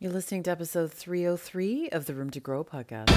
You're listening to episode 303 of the Room to Grow podcast.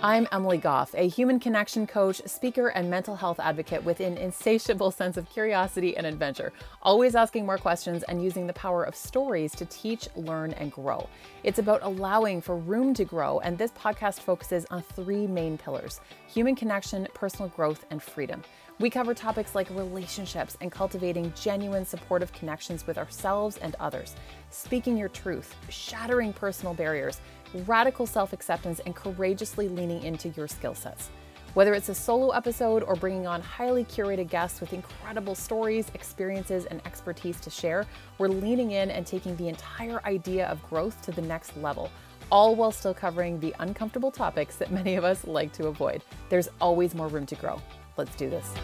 I'm Emily Goff, a human connection coach, speaker, and mental health advocate with an insatiable sense of curiosity and adventure, always asking more questions and using the power of stories to teach, learn, and grow. It's about allowing for room to grow, and this podcast focuses on three main pillars human connection, personal growth, and freedom. We cover topics like relationships and cultivating genuine supportive connections with ourselves and others, speaking your truth, shattering personal barriers radical self acceptance, and courageously leaning into your skill sets. Whether it's a solo episode or bringing on highly curated guests with incredible stories, experiences, and expertise to share, we're leaning in and taking the entire idea of growth to the next level, all while still covering the uncomfortable topics that many of us like to avoid. There's always more room to grow. Let's do this.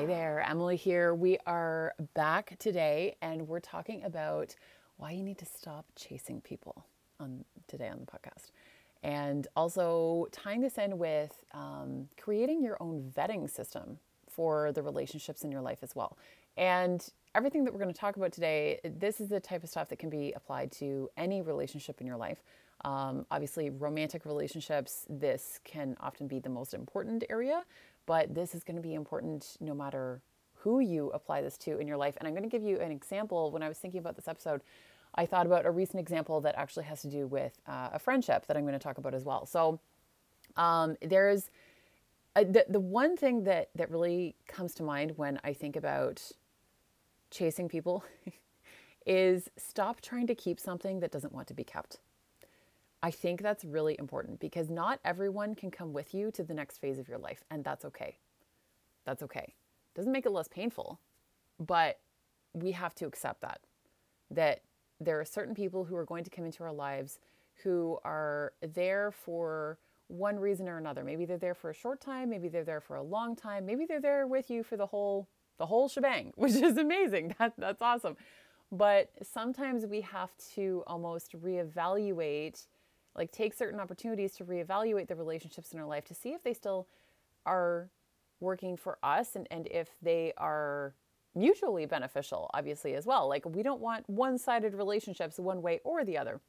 Hey there, Emily here. We are back today and we're talking about why you need to stop chasing people on today on the podcast. And also tying this in with um, creating your own vetting system for the relationships in your life as well. And everything that we're going to talk about today, this is the type of stuff that can be applied to any relationship in your life. Um, obviously, romantic relationships, this can often be the most important area but this is going to be important no matter who you apply this to in your life. And I'm going to give you an example. When I was thinking about this episode, I thought about a recent example that actually has to do with uh, a friendship that I'm going to talk about as well. So um, there's a, the, the one thing that, that really comes to mind when I think about chasing people is stop trying to keep something that doesn't want to be kept. I think that's really important because not everyone can come with you to the next phase of your life, and that's okay. That's okay. Doesn't make it less painful, but we have to accept that. That there are certain people who are going to come into our lives who are there for one reason or another. Maybe they're there for a short time, maybe they're there for a long time, maybe they're there with you for the whole the whole shebang, which is amazing. That that's awesome. But sometimes we have to almost reevaluate like take certain opportunities to reevaluate the relationships in our life to see if they still are working for us and, and if they are mutually beneficial obviously as well. Like we don't want one-sided relationships one way or the other.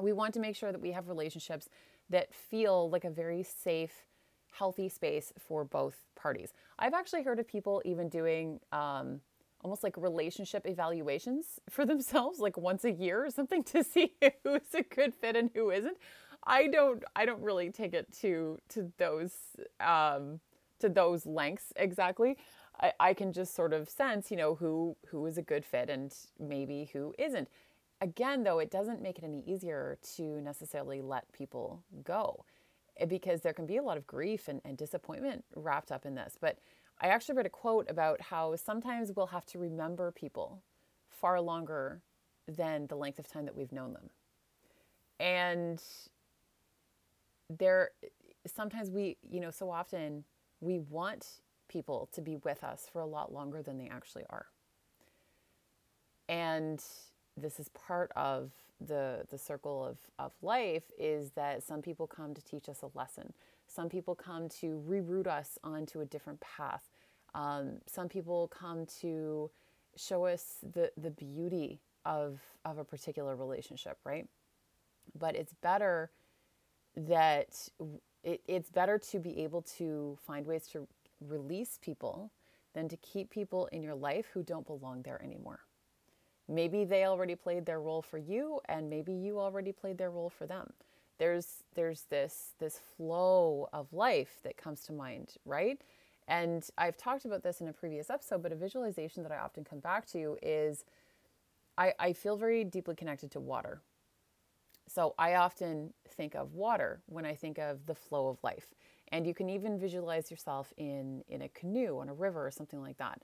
We want to make sure that we have relationships that feel like a very safe healthy space for both parties. I've actually heard of people even doing um, almost like relationship evaluations for themselves like once a year or something to see who's a good fit and who isn't. I don't i don't really take it to to those um to those lengths exactly. I, I can just sort of sense you know who who is a good fit and maybe who isn't. Again though it doesn't make it any easier to necessarily let people go eh, because there can be a lot of grief and, and disappointment wrapped up in this. But I actually read a quote about how sometimes we'll have to remember people far longer than the length of time that we've known them. And there sometimes we, you know, so often we want people to be with us for a lot longer than they actually are. And this is part of the the circle of, of life is that some people come to teach us a lesson. Some people come to reroute us onto a different path. Um, some people come to show us the, the beauty of, of a particular relationship, right? But it's better that it, it's better to be able to find ways to release people than to keep people in your life who don't belong there anymore. Maybe they already played their role for you and maybe you already played their role for them. There's there's this this flow of life that comes to mind, right? And I've talked about this in a previous episode, but a visualization that I often come back to is I, I feel very deeply connected to water. So I often think of water when I think of the flow of life. And you can even visualize yourself in, in a canoe on a river or something like that.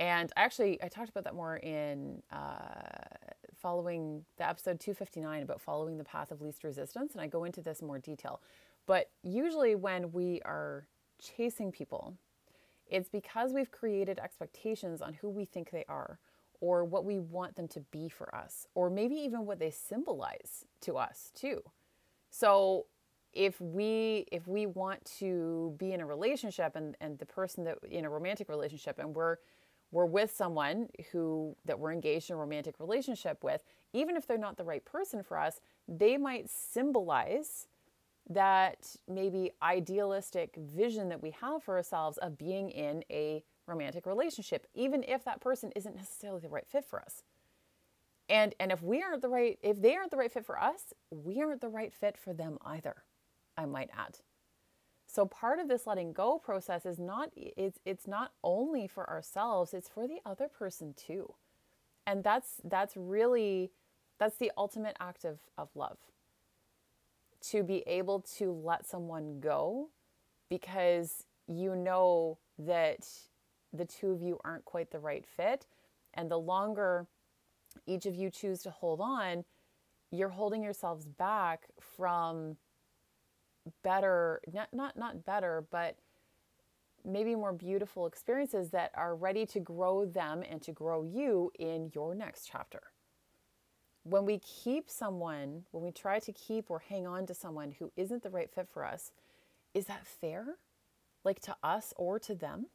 And actually, I talked about that more in uh, following the episode 259 about following the path of least resistance. And I go into this in more detail. But usually, when we are chasing people, it's because we've created expectations on who we think they are or what we want them to be for us, or maybe even what they symbolize to us, too. So, if we if we want to be in a relationship and and the person that in a romantic relationship and we're we're with someone who that we're engaged in a romantic relationship with even if they're not the right person for us they might symbolize that maybe idealistic vision that we have for ourselves of being in a romantic relationship even if that person isn't necessarily the right fit for us. And and if we aren't the right if they aren't the right fit for us we aren't the right fit for them either i might add. So part of this letting go process is not it's it's not only for ourselves it's for the other person too. And that's that's really that's the ultimate act of, of love to be able to let someone go because you know that the two of you aren't quite the right fit. And the longer each of you choose to hold on, you're holding yourselves back from better, not, not, not better, but maybe more beautiful experiences that are ready to grow them and to grow you in your next chapter. When we keep someone, when we try to keep or hang on to someone who isn't the right fit for us, is that fair? Like to us or to them?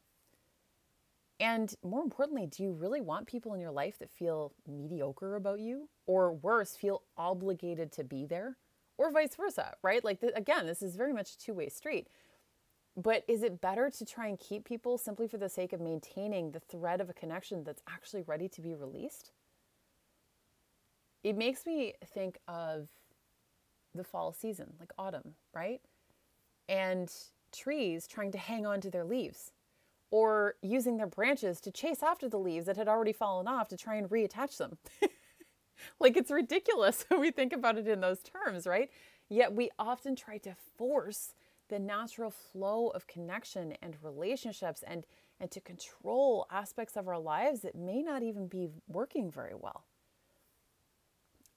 And more importantly, do you really want people in your life that feel mediocre about you or worse, feel obligated to be there? Or vice versa, right? Like, th- again, this is very much a two way street. But is it better to try and keep people simply for the sake of maintaining the thread of a connection that's actually ready to be released? It makes me think of the fall season, like autumn, right? And trees trying to hang on to their leaves or using their branches to chase after the leaves that had already fallen off to try and reattach them. like it's ridiculous when we think about it in those terms, right? Yet we often try to force the natural flow of connection and relationships and and to control aspects of our lives that may not even be working very well.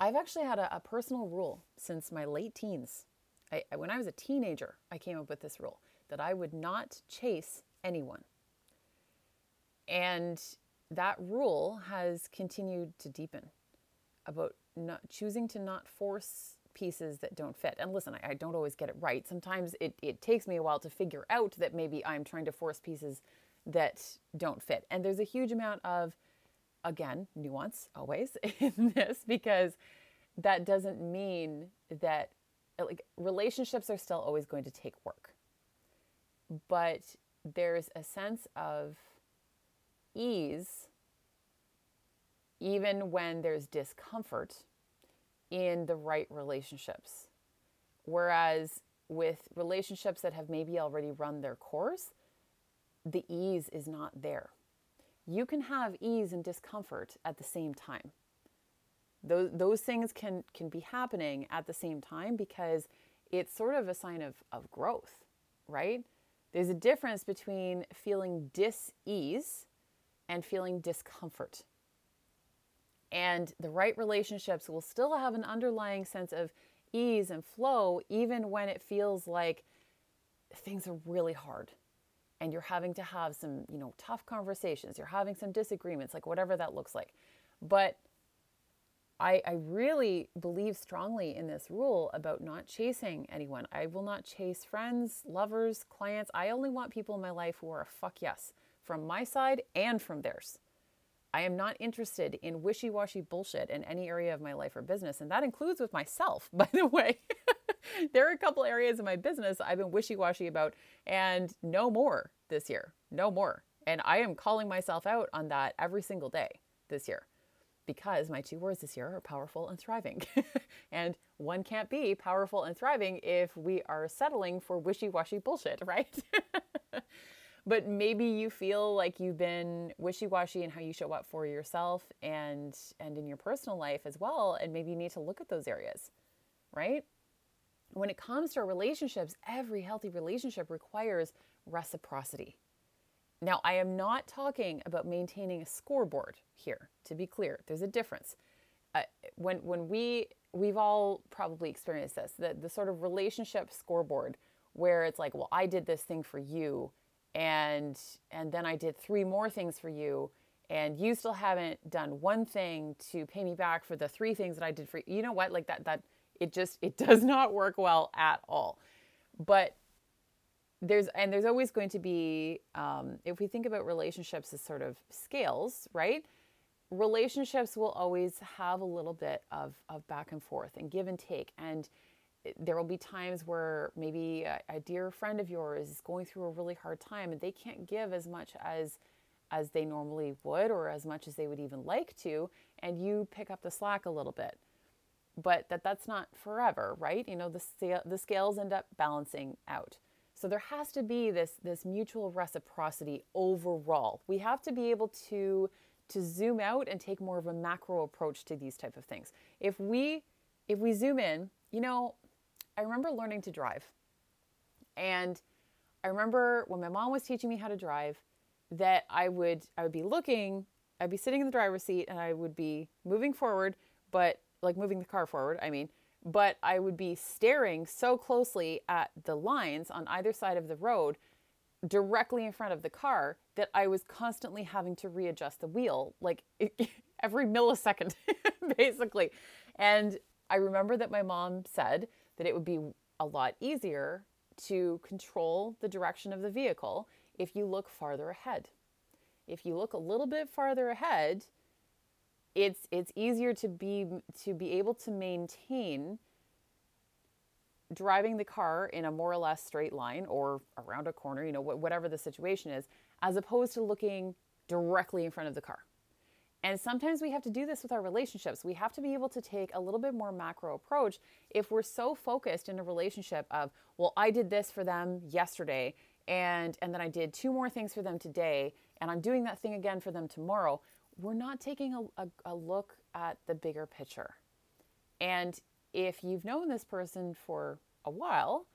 I've actually had a, a personal rule since my late teens. I, when I was a teenager, I came up with this rule that I would not chase anyone. And that rule has continued to deepen about not choosing to not force pieces that don't fit. And listen, I, I, don't always get it right. Sometimes it, it takes me a while to figure out that maybe I'm trying to force pieces that don't fit. And there's a huge amount of, again, nuance always in this because that doesn't mean that uh, like relationships are still always going to take work. But there's a sense of ease even when there's discomfort in the right relationships. Whereas with relationships that have maybe already run their course, the ease is not there. You can have ease and discomfort at the same time. Those, those things can, can be happening at the same time because it's sort of a sign of, of growth, right? There's a difference between feeling dis ease and feeling discomfort. And the right relationships will still have an underlying sense of ease and flow, even when it feels like things are really hard and you're having to have some, you know, tough conversations, you're having some disagreements, like whatever that looks like. But I, I really believe strongly in this rule about not chasing anyone. I will not chase friends, lovers, clients. I only want people in my life who are a fuck yes from my side and from theirs. I am not interested in wishy washy bullshit in any area of my life or business. And that includes with myself, by the way. there are a couple areas of my business I've been wishy washy about, and no more this year. No more. And I am calling myself out on that every single day this year because my two words this year are powerful and thriving. and one can't be powerful and thriving if we are settling for wishy washy bullshit, right? but maybe you feel like you've been wishy-washy in how you show up for yourself and and in your personal life as well and maybe you need to look at those areas right when it comes to relationships every healthy relationship requires reciprocity now i am not talking about maintaining a scoreboard here to be clear there's a difference uh, when when we we've all probably experienced this the, the sort of relationship scoreboard where it's like well i did this thing for you and and then I did three more things for you and you still haven't done one thing to pay me back for the three things that I did for you. You know what? Like that that It just it does not work well at all. But there's and there's always going to be um, if we think about relationships as sort of scales, right? Relationships will always have a little bit of of back and forth and give and take and there will be times where maybe a, a, dear friend of yours is going through a really hard time and they can't give as much as as they normally would or as much as they would even like to and you pick up the slack a little bit but that that's not forever right? You know the, the scales end up balancing out. So there has to be this this mutual reciprocity overall. We have to be able to to zoom out and take more of a macro approach to these type of things. If we if we zoom in you know I remember learning to drive. And I remember when my mom was teaching me how to drive that I would I would be looking, I'd be sitting in the driver's seat and I would be moving forward, but like moving the car forward, I mean, but I would be staring so closely at the lines on either side of the road directly in front of the car that I was constantly having to readjust the wheel like every millisecond basically. And I remember that my mom said that it would be a lot easier to control the direction of the vehicle if you look farther ahead. If you look a little bit farther ahead, it's it's easier to be to be able to maintain driving the car in a more or less straight line or around a corner, you know, whatever the situation is, as opposed to looking directly in front of the car. And sometimes we have to do this with our relationships. We have to be able to take a little bit more macro approach if we're so focused in a relationship of, well, I did this for them yesterday and and then I did two more things for them today and I'm doing that thing again for them tomorrow. We're not taking a, a, a look at the bigger picture. And if you've known this person for a while,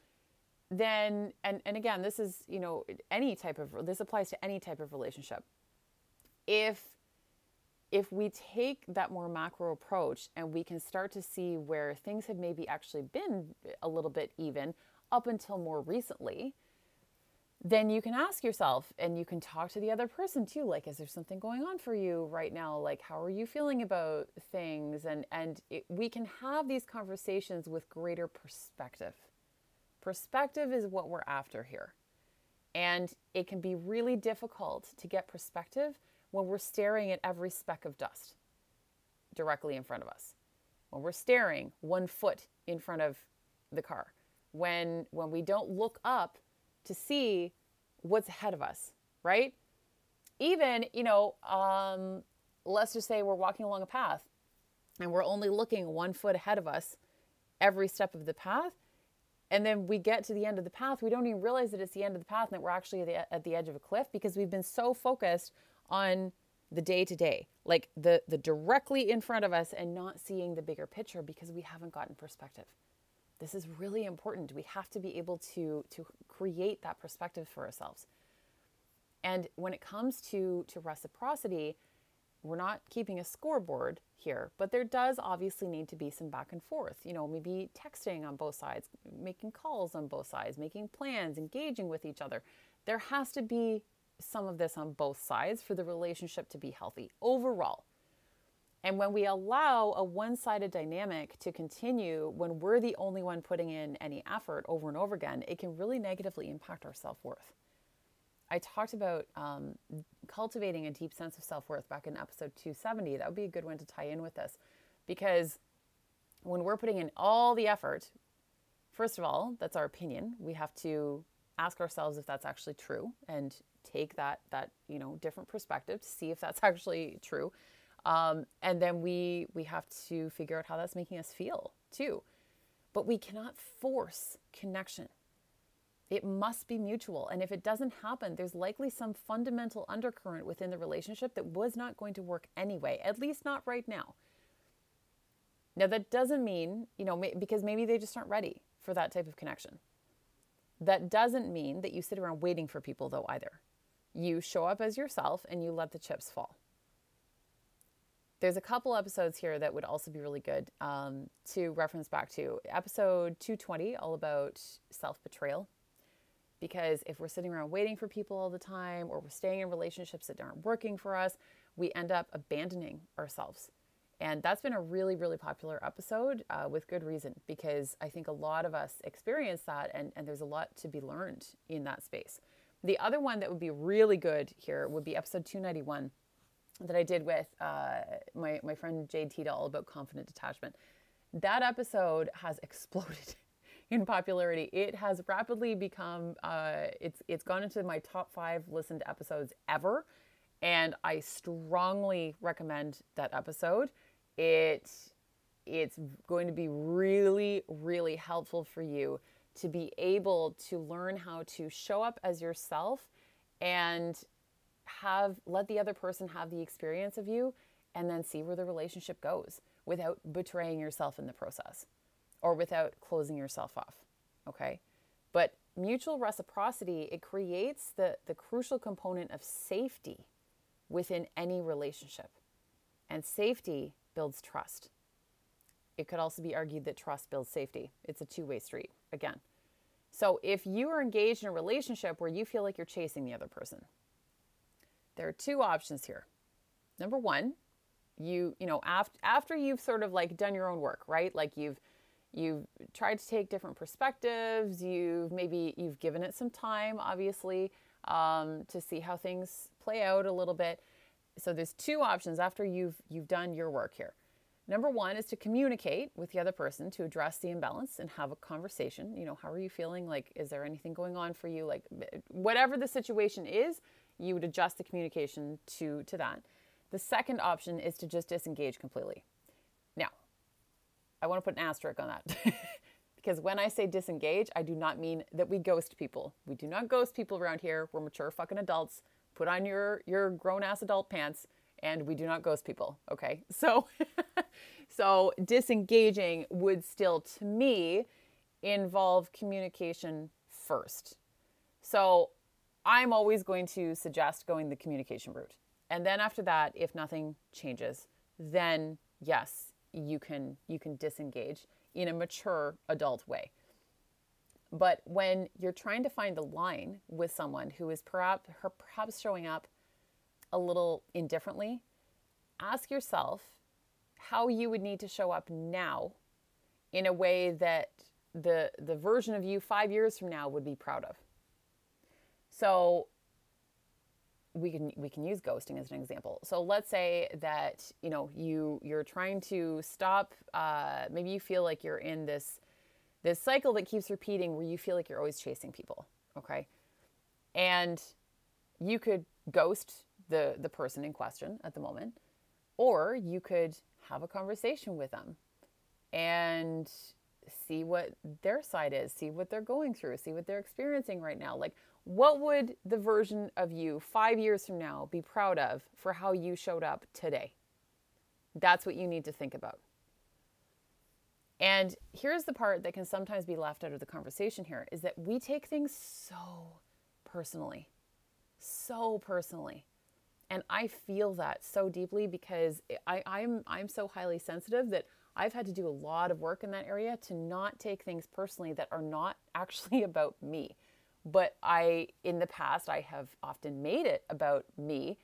then and and again, this is, you know, any type of this applies to any type of relationship. If if we take that more macro approach and we can start to see where things have maybe actually been a little bit even up until more recently, then you can ask yourself and you can talk to the other person too like is there something going on for you right now? Like how are you feeling about things? And and it, we can have these conversations with greater perspective. Perspective is what we're after here. And it can be really difficult to get perspective when we're staring at every speck of dust directly in front of us, when we're staring one foot in front of the car, when when we don't look up to see what's ahead of us, right? Even, you know, um, let's just say we're walking along a path and we're only looking one foot ahead of us every step of the path. And then we get to the end of the path. We don't even realize that it's the end of the path and that we're actually at the, at the edge of a cliff because we've been so focused on the day to day, like the the directly in front of us and not seeing the bigger picture because we haven't gotten perspective. This is really important. We have to be able to to create that perspective for ourselves. And when it comes to to reciprocity, we're not keeping a scoreboard here, but there does obviously need to be some back and forth. You know, maybe texting on both sides, making calls on both sides, making plans, engaging with each other. There has to be some of this on both sides for the relationship to be healthy overall. And when we allow a one sided dynamic to continue when we're the only one putting in any effort over and over again, it can really negatively impact our self worth. I talked about um, cultivating a deep sense of self worth back in episode 270. That would be a good one to tie in with this because when we're putting in all the effort, first of all, that's our opinion. We have to ask ourselves if that's actually true and take that that you know different perspective to see if that's actually true um, and then we we have to figure out how that's making us feel too. But we cannot force connection. It must be mutual. And if it doesn't happen there's likely some fundamental undercurrent within the relationship that was not going to work anyway at least not right now. Now that doesn't mean you know because maybe they just aren't ready for that type of connection. That doesn't mean that you sit around waiting for people though either. You show up as yourself and you let the chips fall. There's a couple episodes here that would also be really good um, to reference back to. Episode 220, all about self betrayal. Because if we're sitting around waiting for people all the time or we're staying in relationships that aren't working for us, we end up abandoning ourselves. And that's been a really, really popular episode uh, with good reason because I think a lot of us experience that and, and there's a lot to be learned in that space. The other one that would be really good here would be episode 291 that I did with uh, my, my friend Jade Teta all about confident detachment. That episode has exploded in popularity. It has rapidly become uh, it's it's gone into my top five listened episodes ever, and I strongly recommend that episode. It it's going to be really really helpful for you to be able to learn how to show up as yourself and have let the other person have the experience of you and then see where the relationship goes without betraying yourself in the process or without closing yourself off. Okay? But mutual reciprocity, it creates the, the crucial component of safety within any relationship. And safety builds trust. It could also be argued that trust builds safety. It's a two way street, again. So if you are engaged in a relationship where you feel like you're chasing the other person, there are two options here. Number one, you you know after after you've sort of like done your own work, right? Like you've you've tried to take different perspectives. You've maybe you've given it some time, obviously, um, to see how things play out a little bit. So there's two options after you've you've done your work here. Number one is to communicate with the other person to address the imbalance and have a conversation. You know, how are you feeling? Like, is there anything going on for you? Like, whatever the situation is, you would adjust the communication to to that. The second option is to just disengage completely. Now, I want to put an asterisk on that. because when I say disengage, I do not mean that we ghost people. We do not ghost people around here. We're mature fucking adults. Put on your your grown ass adult pants and we do not ghost people, okay? So so disengaging would still to me involve communication first. So I'm always going to suggest going the communication route. And then after that, if nothing changes, then yes, you can you can disengage in a mature adult way. But when you're trying to find the line with someone who is perhaps perhaps showing up a little indifferently, ask yourself how you would need to show up now in a way that the the version of you 5 years from now would be proud of. So we can we can use ghosting as an example. So let's say that you know you you're trying to stop. Uh, maybe you feel like you're in this this cycle that keeps repeating, where you feel like you're always chasing people. Okay, and you could ghost the the person in question at the moment, or you could have a conversation with them and see what their side is, see what they're going through, see what they're experiencing right now. Like what would the version of you five years from now be proud of for how you showed up today? That's what you need to think about. And here's the part that can sometimes be left out of the conversation here is that we take things so personally, so personally. And I feel that so deeply because I, I'm, I'm so highly sensitive that I've had to do a lot of work in that area to not take things personally that are not actually about me. But I, in the past, I have often made it about me,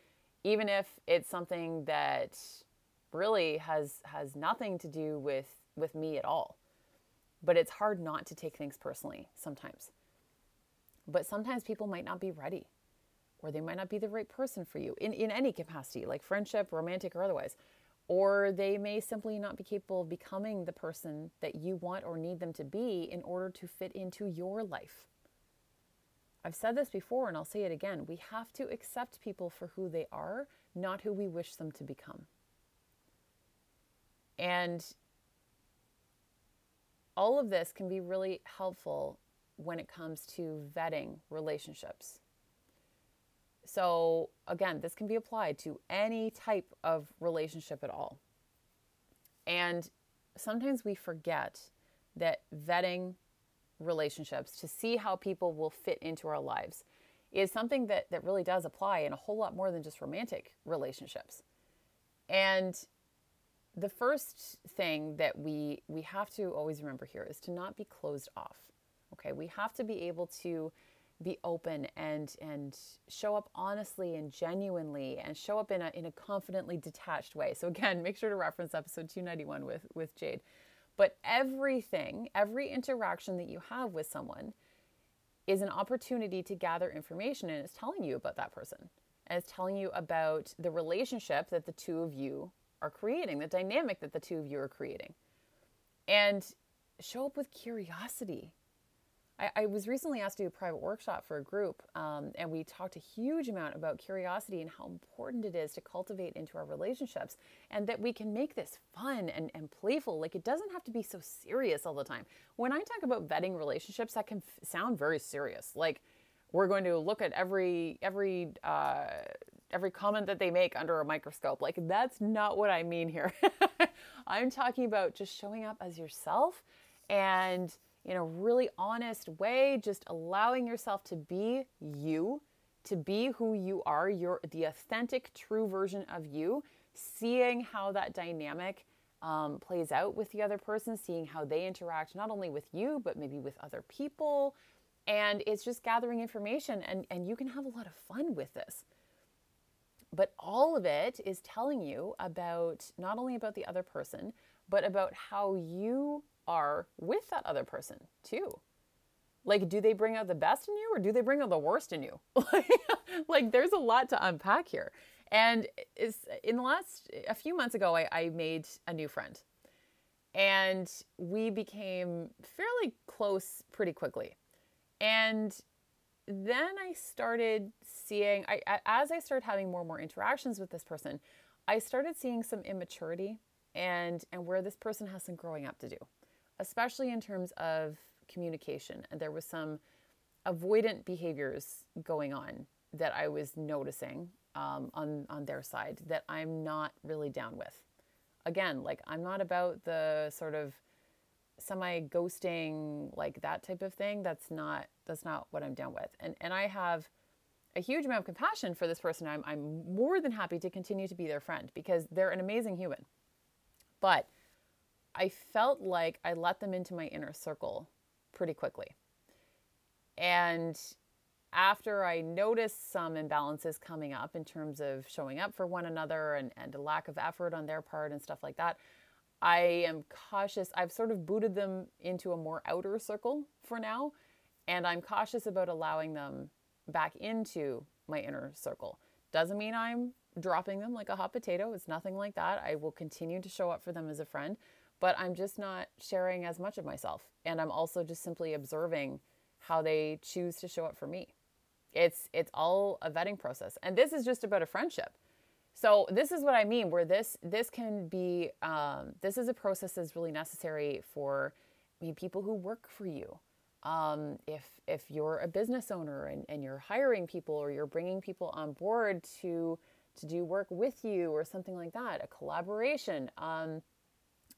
even if it's something that really has has nothing to do with with me at all. But it's hard not to take things personally sometimes. But sometimes people might not be ready, or they might not be the right person for you in, in any capacity, like friendship, romantic, or otherwise. Or they may simply not be capable of becoming the person that you want or need them to be in order to fit into your life. I've said this before and I'll say it again. We have to accept people for who they are, not who we wish them to become. And all of this can be really helpful when it comes to vetting relationships. So, again, this can be applied to any type of relationship at all. And sometimes we forget that vetting relationships to see how people will fit into our lives is something that, that really does apply in a whole lot more than just romantic relationships. And the first thing that we we have to always remember here is to not be closed off. Okay, we have to be able to be open and and show up honestly and genuinely and show up in a in a confidently detached way. So again, make sure to reference episode 291 with with Jade. But everything, every interaction that you have with someone is an opportunity to gather information and it's telling you about that person. And it's telling you about the relationship that the two of you are creating, the dynamic that the two of you are creating. And show up with curiosity. I, I was recently asked to do a private workshop for a group, um, and we talked a huge amount about curiosity and how important it is to cultivate into our relationships, and that we can make this fun and, and playful. Like it doesn't have to be so serious all the time. When I talk about vetting relationships, that can f- sound very serious. Like we're going to look at every every uh, every comment that they make under a microscope. Like that's not what I mean here. I'm talking about just showing up as yourself and in a really honest way, just allowing yourself to be you, to be who you are, your the authentic, true version of you, seeing how that dynamic um, plays out with the other person, seeing how they interact not only with you, but maybe with other people. And it's just gathering information, and, and you can have a lot of fun with this. But all of it is telling you about not only about the other person, but about how you are with that other person too. Like, do they bring out the best in you or do they bring out the worst in you? like, there's a lot to unpack here. And is in the last, a few months ago, I, I made a new friend and we became fairly close pretty quickly. And then I started seeing, I, as I started having more and more interactions with this person, I started seeing some immaturity and and where this person has some growing up to do especially in terms of communication. And there was some avoidant behaviors going on that I was noticing um, on on their side that I'm not really down with. Again, like I'm not about the sort of semi ghosting like that type of thing. That's not that's not what I'm down with. And and I have a huge amount of compassion for this person. I'm I'm more than happy to continue to be their friend because they're an amazing human. But I felt like I let them into my inner circle pretty quickly. And after I noticed some imbalances coming up in terms of showing up for one another and, and a lack of effort on their part and stuff like that, I am cautious. I've sort of booted them into a more outer circle for now, and I'm cautious about allowing them back into my inner circle. Doesn't mean I'm dropping them like a hot potato. It's nothing like that. I will continue to show up for them as a friend, but I'm just not sharing as much of myself. And I'm also just simply observing how they choose to show up for me. It's it's all a vetting process. And this is just about a friendship. So this is what I mean, where this this can be um, this is a process that's really necessary for I mean, people who work for you. Um, if if you're a business owner and, and you're hiring people or you're bringing people on board to to do work with you or something like that, a collaboration. Um,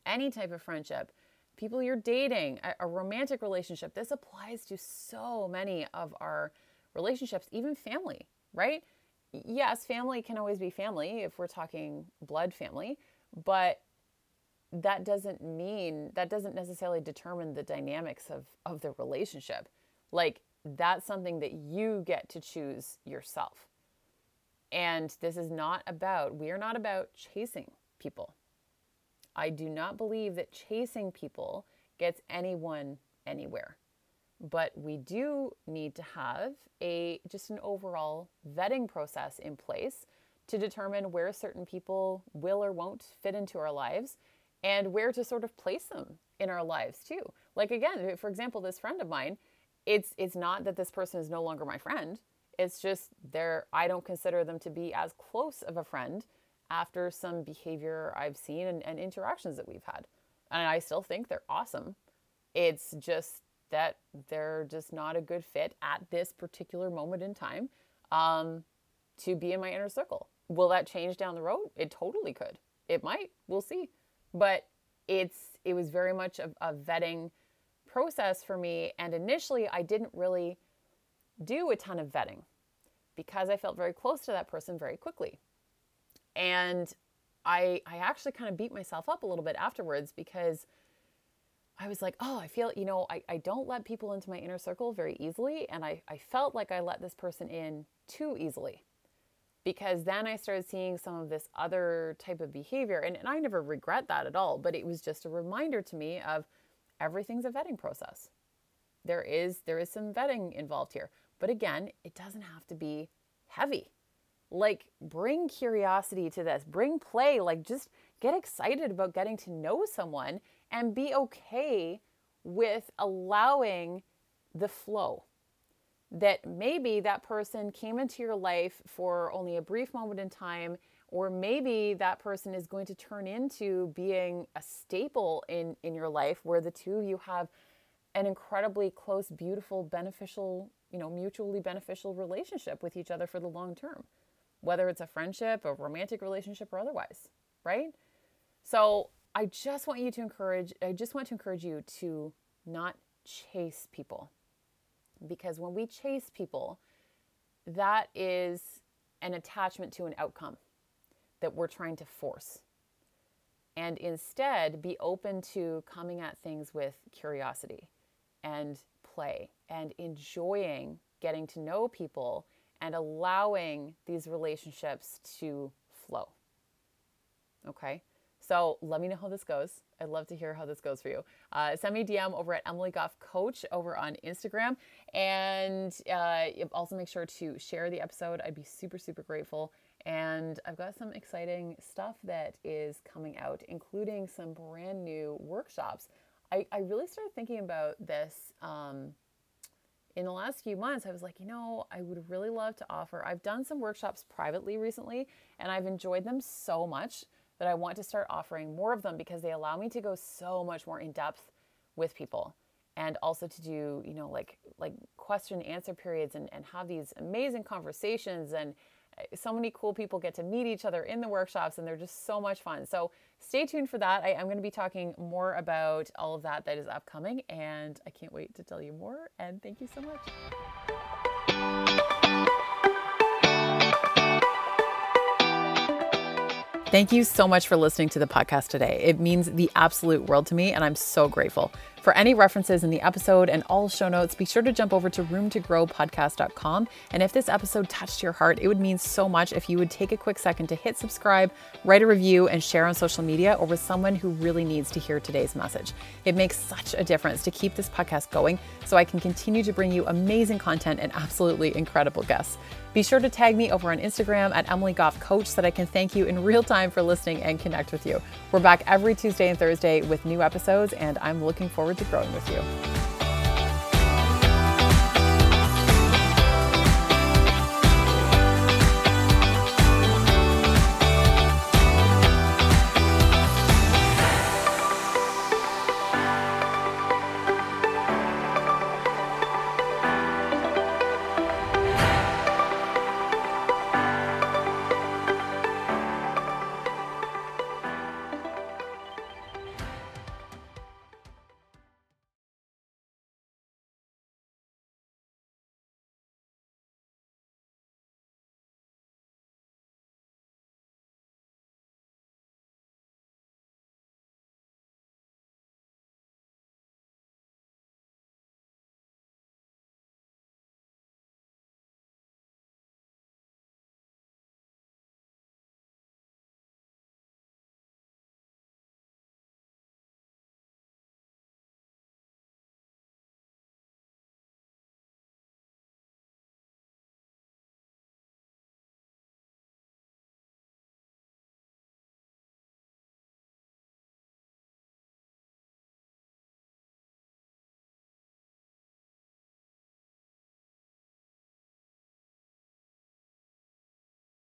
any type of friendship, people you're dating, a, a romantic relationship. This applies to so many of our relationships, even family, right? Yes, family can always be family if we're talking blood family, but that doesn't mean that doesn't necessarily determine the dynamics of of the relationship. Like that's something that you get to choose yourself. And this is not about, we are not about chasing people. I do not believe that chasing people gets anyone anywhere. But we do need to have a just an overall vetting process in place to determine where certain people will or won't fit into our lives and where to sort of place them in our lives too. Like again, for example, this friend of mine, it's it's not that this person is no longer my friend. It's just they're I don't consider them to be as close of a friend after some behavior I've seen and, and interactions that we've had. And I still think they're awesome. It's just that they're just not a good fit at this particular moment in time um, to be in my inner circle. Will that change down the road? It totally could. It might. We'll see. But it's it was very much a, a vetting process for me. And initially, I didn't really do a ton of vetting because I felt very close to that person very quickly. And I, I actually kind of beat myself up a little bit afterwards because I was like, oh, I feel, you know, I, I don't let people into my inner circle very easily. And I, I felt like I let this person in too easily because then I started seeing some of this other type of behavior. And, and I never regret that at all, but it was just a reminder to me of everything's a vetting process. There is there is some vetting involved here. But again, it doesn't have to be heavy. Like bring curiosity to this, bring play, like just get excited about getting to know someone and be okay with allowing the flow that maybe that person came into your life for only a brief moment in time or maybe that person is going to turn into being a staple in in your life where the two of you have an incredibly close beautiful beneficial you know mutually beneficial relationship with each other for the long term whether it's a friendship a romantic relationship or otherwise right so i just want you to encourage i just want to encourage you to not chase people because when we chase people, that is an attachment to an outcome that we're trying to force. And instead, be open to coming at things with curiosity and play and enjoying getting to know people and allowing these relationships to flow. Okay? So let me know how this goes. I'd love to hear how this goes for you. Uh, send me DM over at Emily Goff Coach over on Instagram. And uh, also make sure to share the episode. I'd be super, super grateful. And I've got some exciting stuff that is coming out, including some brand new workshops. I, I really started thinking about this um, in the last few months. I was like, you know, I would really love to offer. I've done some workshops privately recently, and I've enjoyed them so much that I want to start offering more of them because they allow me to go so much more in depth with people and also to do you know like like question answer periods and, and have these amazing conversations and so many cool people get to meet each other in the workshops and they're just so much fun so stay tuned for that I, am going to be talking more about all of that that is upcoming and i can't wait to tell you more and thank you so much Thank you so much for listening to the podcast today. It means the absolute world to me, and I'm so grateful. For any references in the episode and all show notes, be sure to jump over to roomtogrowpodcast.com. And if this episode touched your heart, it would mean so much if you would take a quick second to hit subscribe, write a review, and share on social media or with someone who really needs to hear today's message. It makes such a difference to keep this podcast going so I can continue to bring you amazing content and absolutely incredible guests. Be sure to tag me over on Instagram at Emily Goff Coach so that I can thank you in real time for listening and connect with you. We're back every Tuesday and Thursday with new episodes, and I'm looking forward to growing with you.